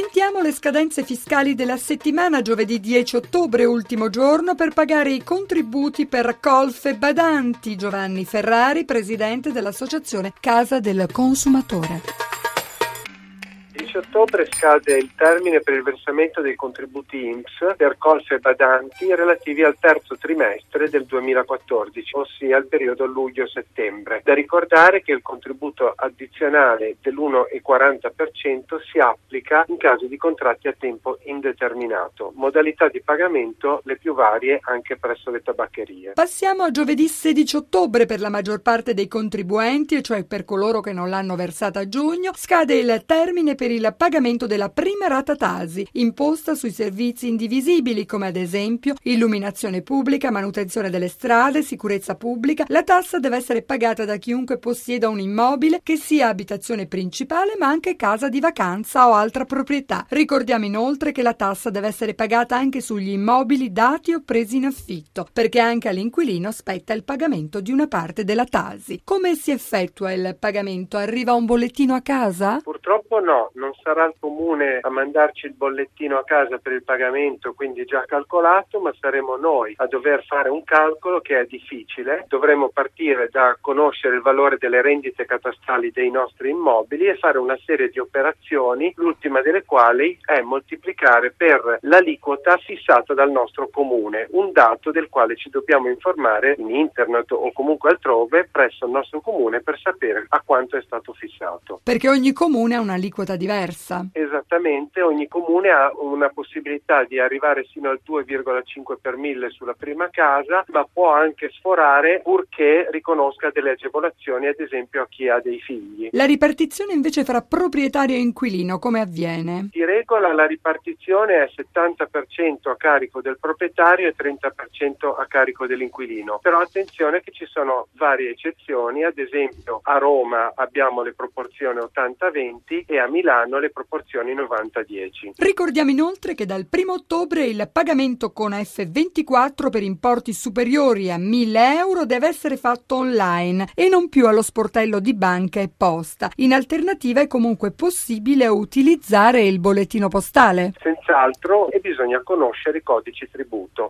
Sentiamo le scadenze fiscali della settimana giovedì 10 ottobre, ultimo giorno per pagare i contributi per colfe badanti. Giovanni Ferrari, presidente dell'associazione Casa del Consumatore. 15 ottobre scade il termine per il versamento dei contributi INPS per colfe badanti relativi al terzo trimestre del 2014, ossia il periodo luglio-settembre. Da ricordare che il contributo addizionale dell'1,40% si applica in caso di contratti a tempo indeterminato. Modalità di pagamento le più varie anche presso le tabaccherie. Passiamo a giovedì 16 ottobre per la maggior parte dei contribuenti, cioè per coloro che non l'hanno versata a giugno, scade il termine per il pagamento della prima rata Tasi, imposta sui servizi indivisibili come ad esempio illuminazione pubblica, manutenzione delle strade, sicurezza pubblica. La tassa deve essere pagata da chiunque possieda un immobile che sia abitazione principale ma anche casa di vacanza o altra proprietà. Ricordiamo inoltre che la tassa deve essere pagata anche sugli immobili dati o presi in affitto, perché anche all'inquilino spetta il pagamento di una parte della Tasi. Come si effettua il pagamento? Arriva un bollettino a casa? Purtroppo no, non sarà il comune a mandarci il bollettino a casa per il pagamento, quindi già calcolato, ma saremo noi a dover fare un calcolo che è difficile. Dovremo partire da conoscere il valore delle rendite catastali dei nostri immobili e fare una serie di operazioni, l'ultima delle quali è moltiplicare per l'aliquota fissata dal nostro comune, un dato del quale ci dobbiamo informare in internet o comunque altrove presso il nostro comune per sapere a quanto è stato fissato. Perché ogni comune ha un'aliquota diversa diversa. Esattamente, ogni comune ha una possibilità di arrivare fino al 2,5 per mille sulla prima casa, ma può anche sforare purché riconosca delle agevolazioni, ad esempio a chi ha dei figli. La ripartizione invece fra proprietario e inquilino come avviene? Di regola la ripartizione è 70% a carico del proprietario e 30% a carico dell'inquilino. Però attenzione che ci sono varie eccezioni, ad esempio a Roma abbiamo le proporzioni 80-20 e a Milano hanno le proporzioni 90-10. Ricordiamo inoltre che dal 1 ottobre il pagamento con F24 per importi superiori a 1000 euro deve essere fatto online e non più allo sportello di banca e posta. In alternativa è comunque possibile utilizzare il bollettino postale. Senz'altro e bisogna conoscere i codici tributo.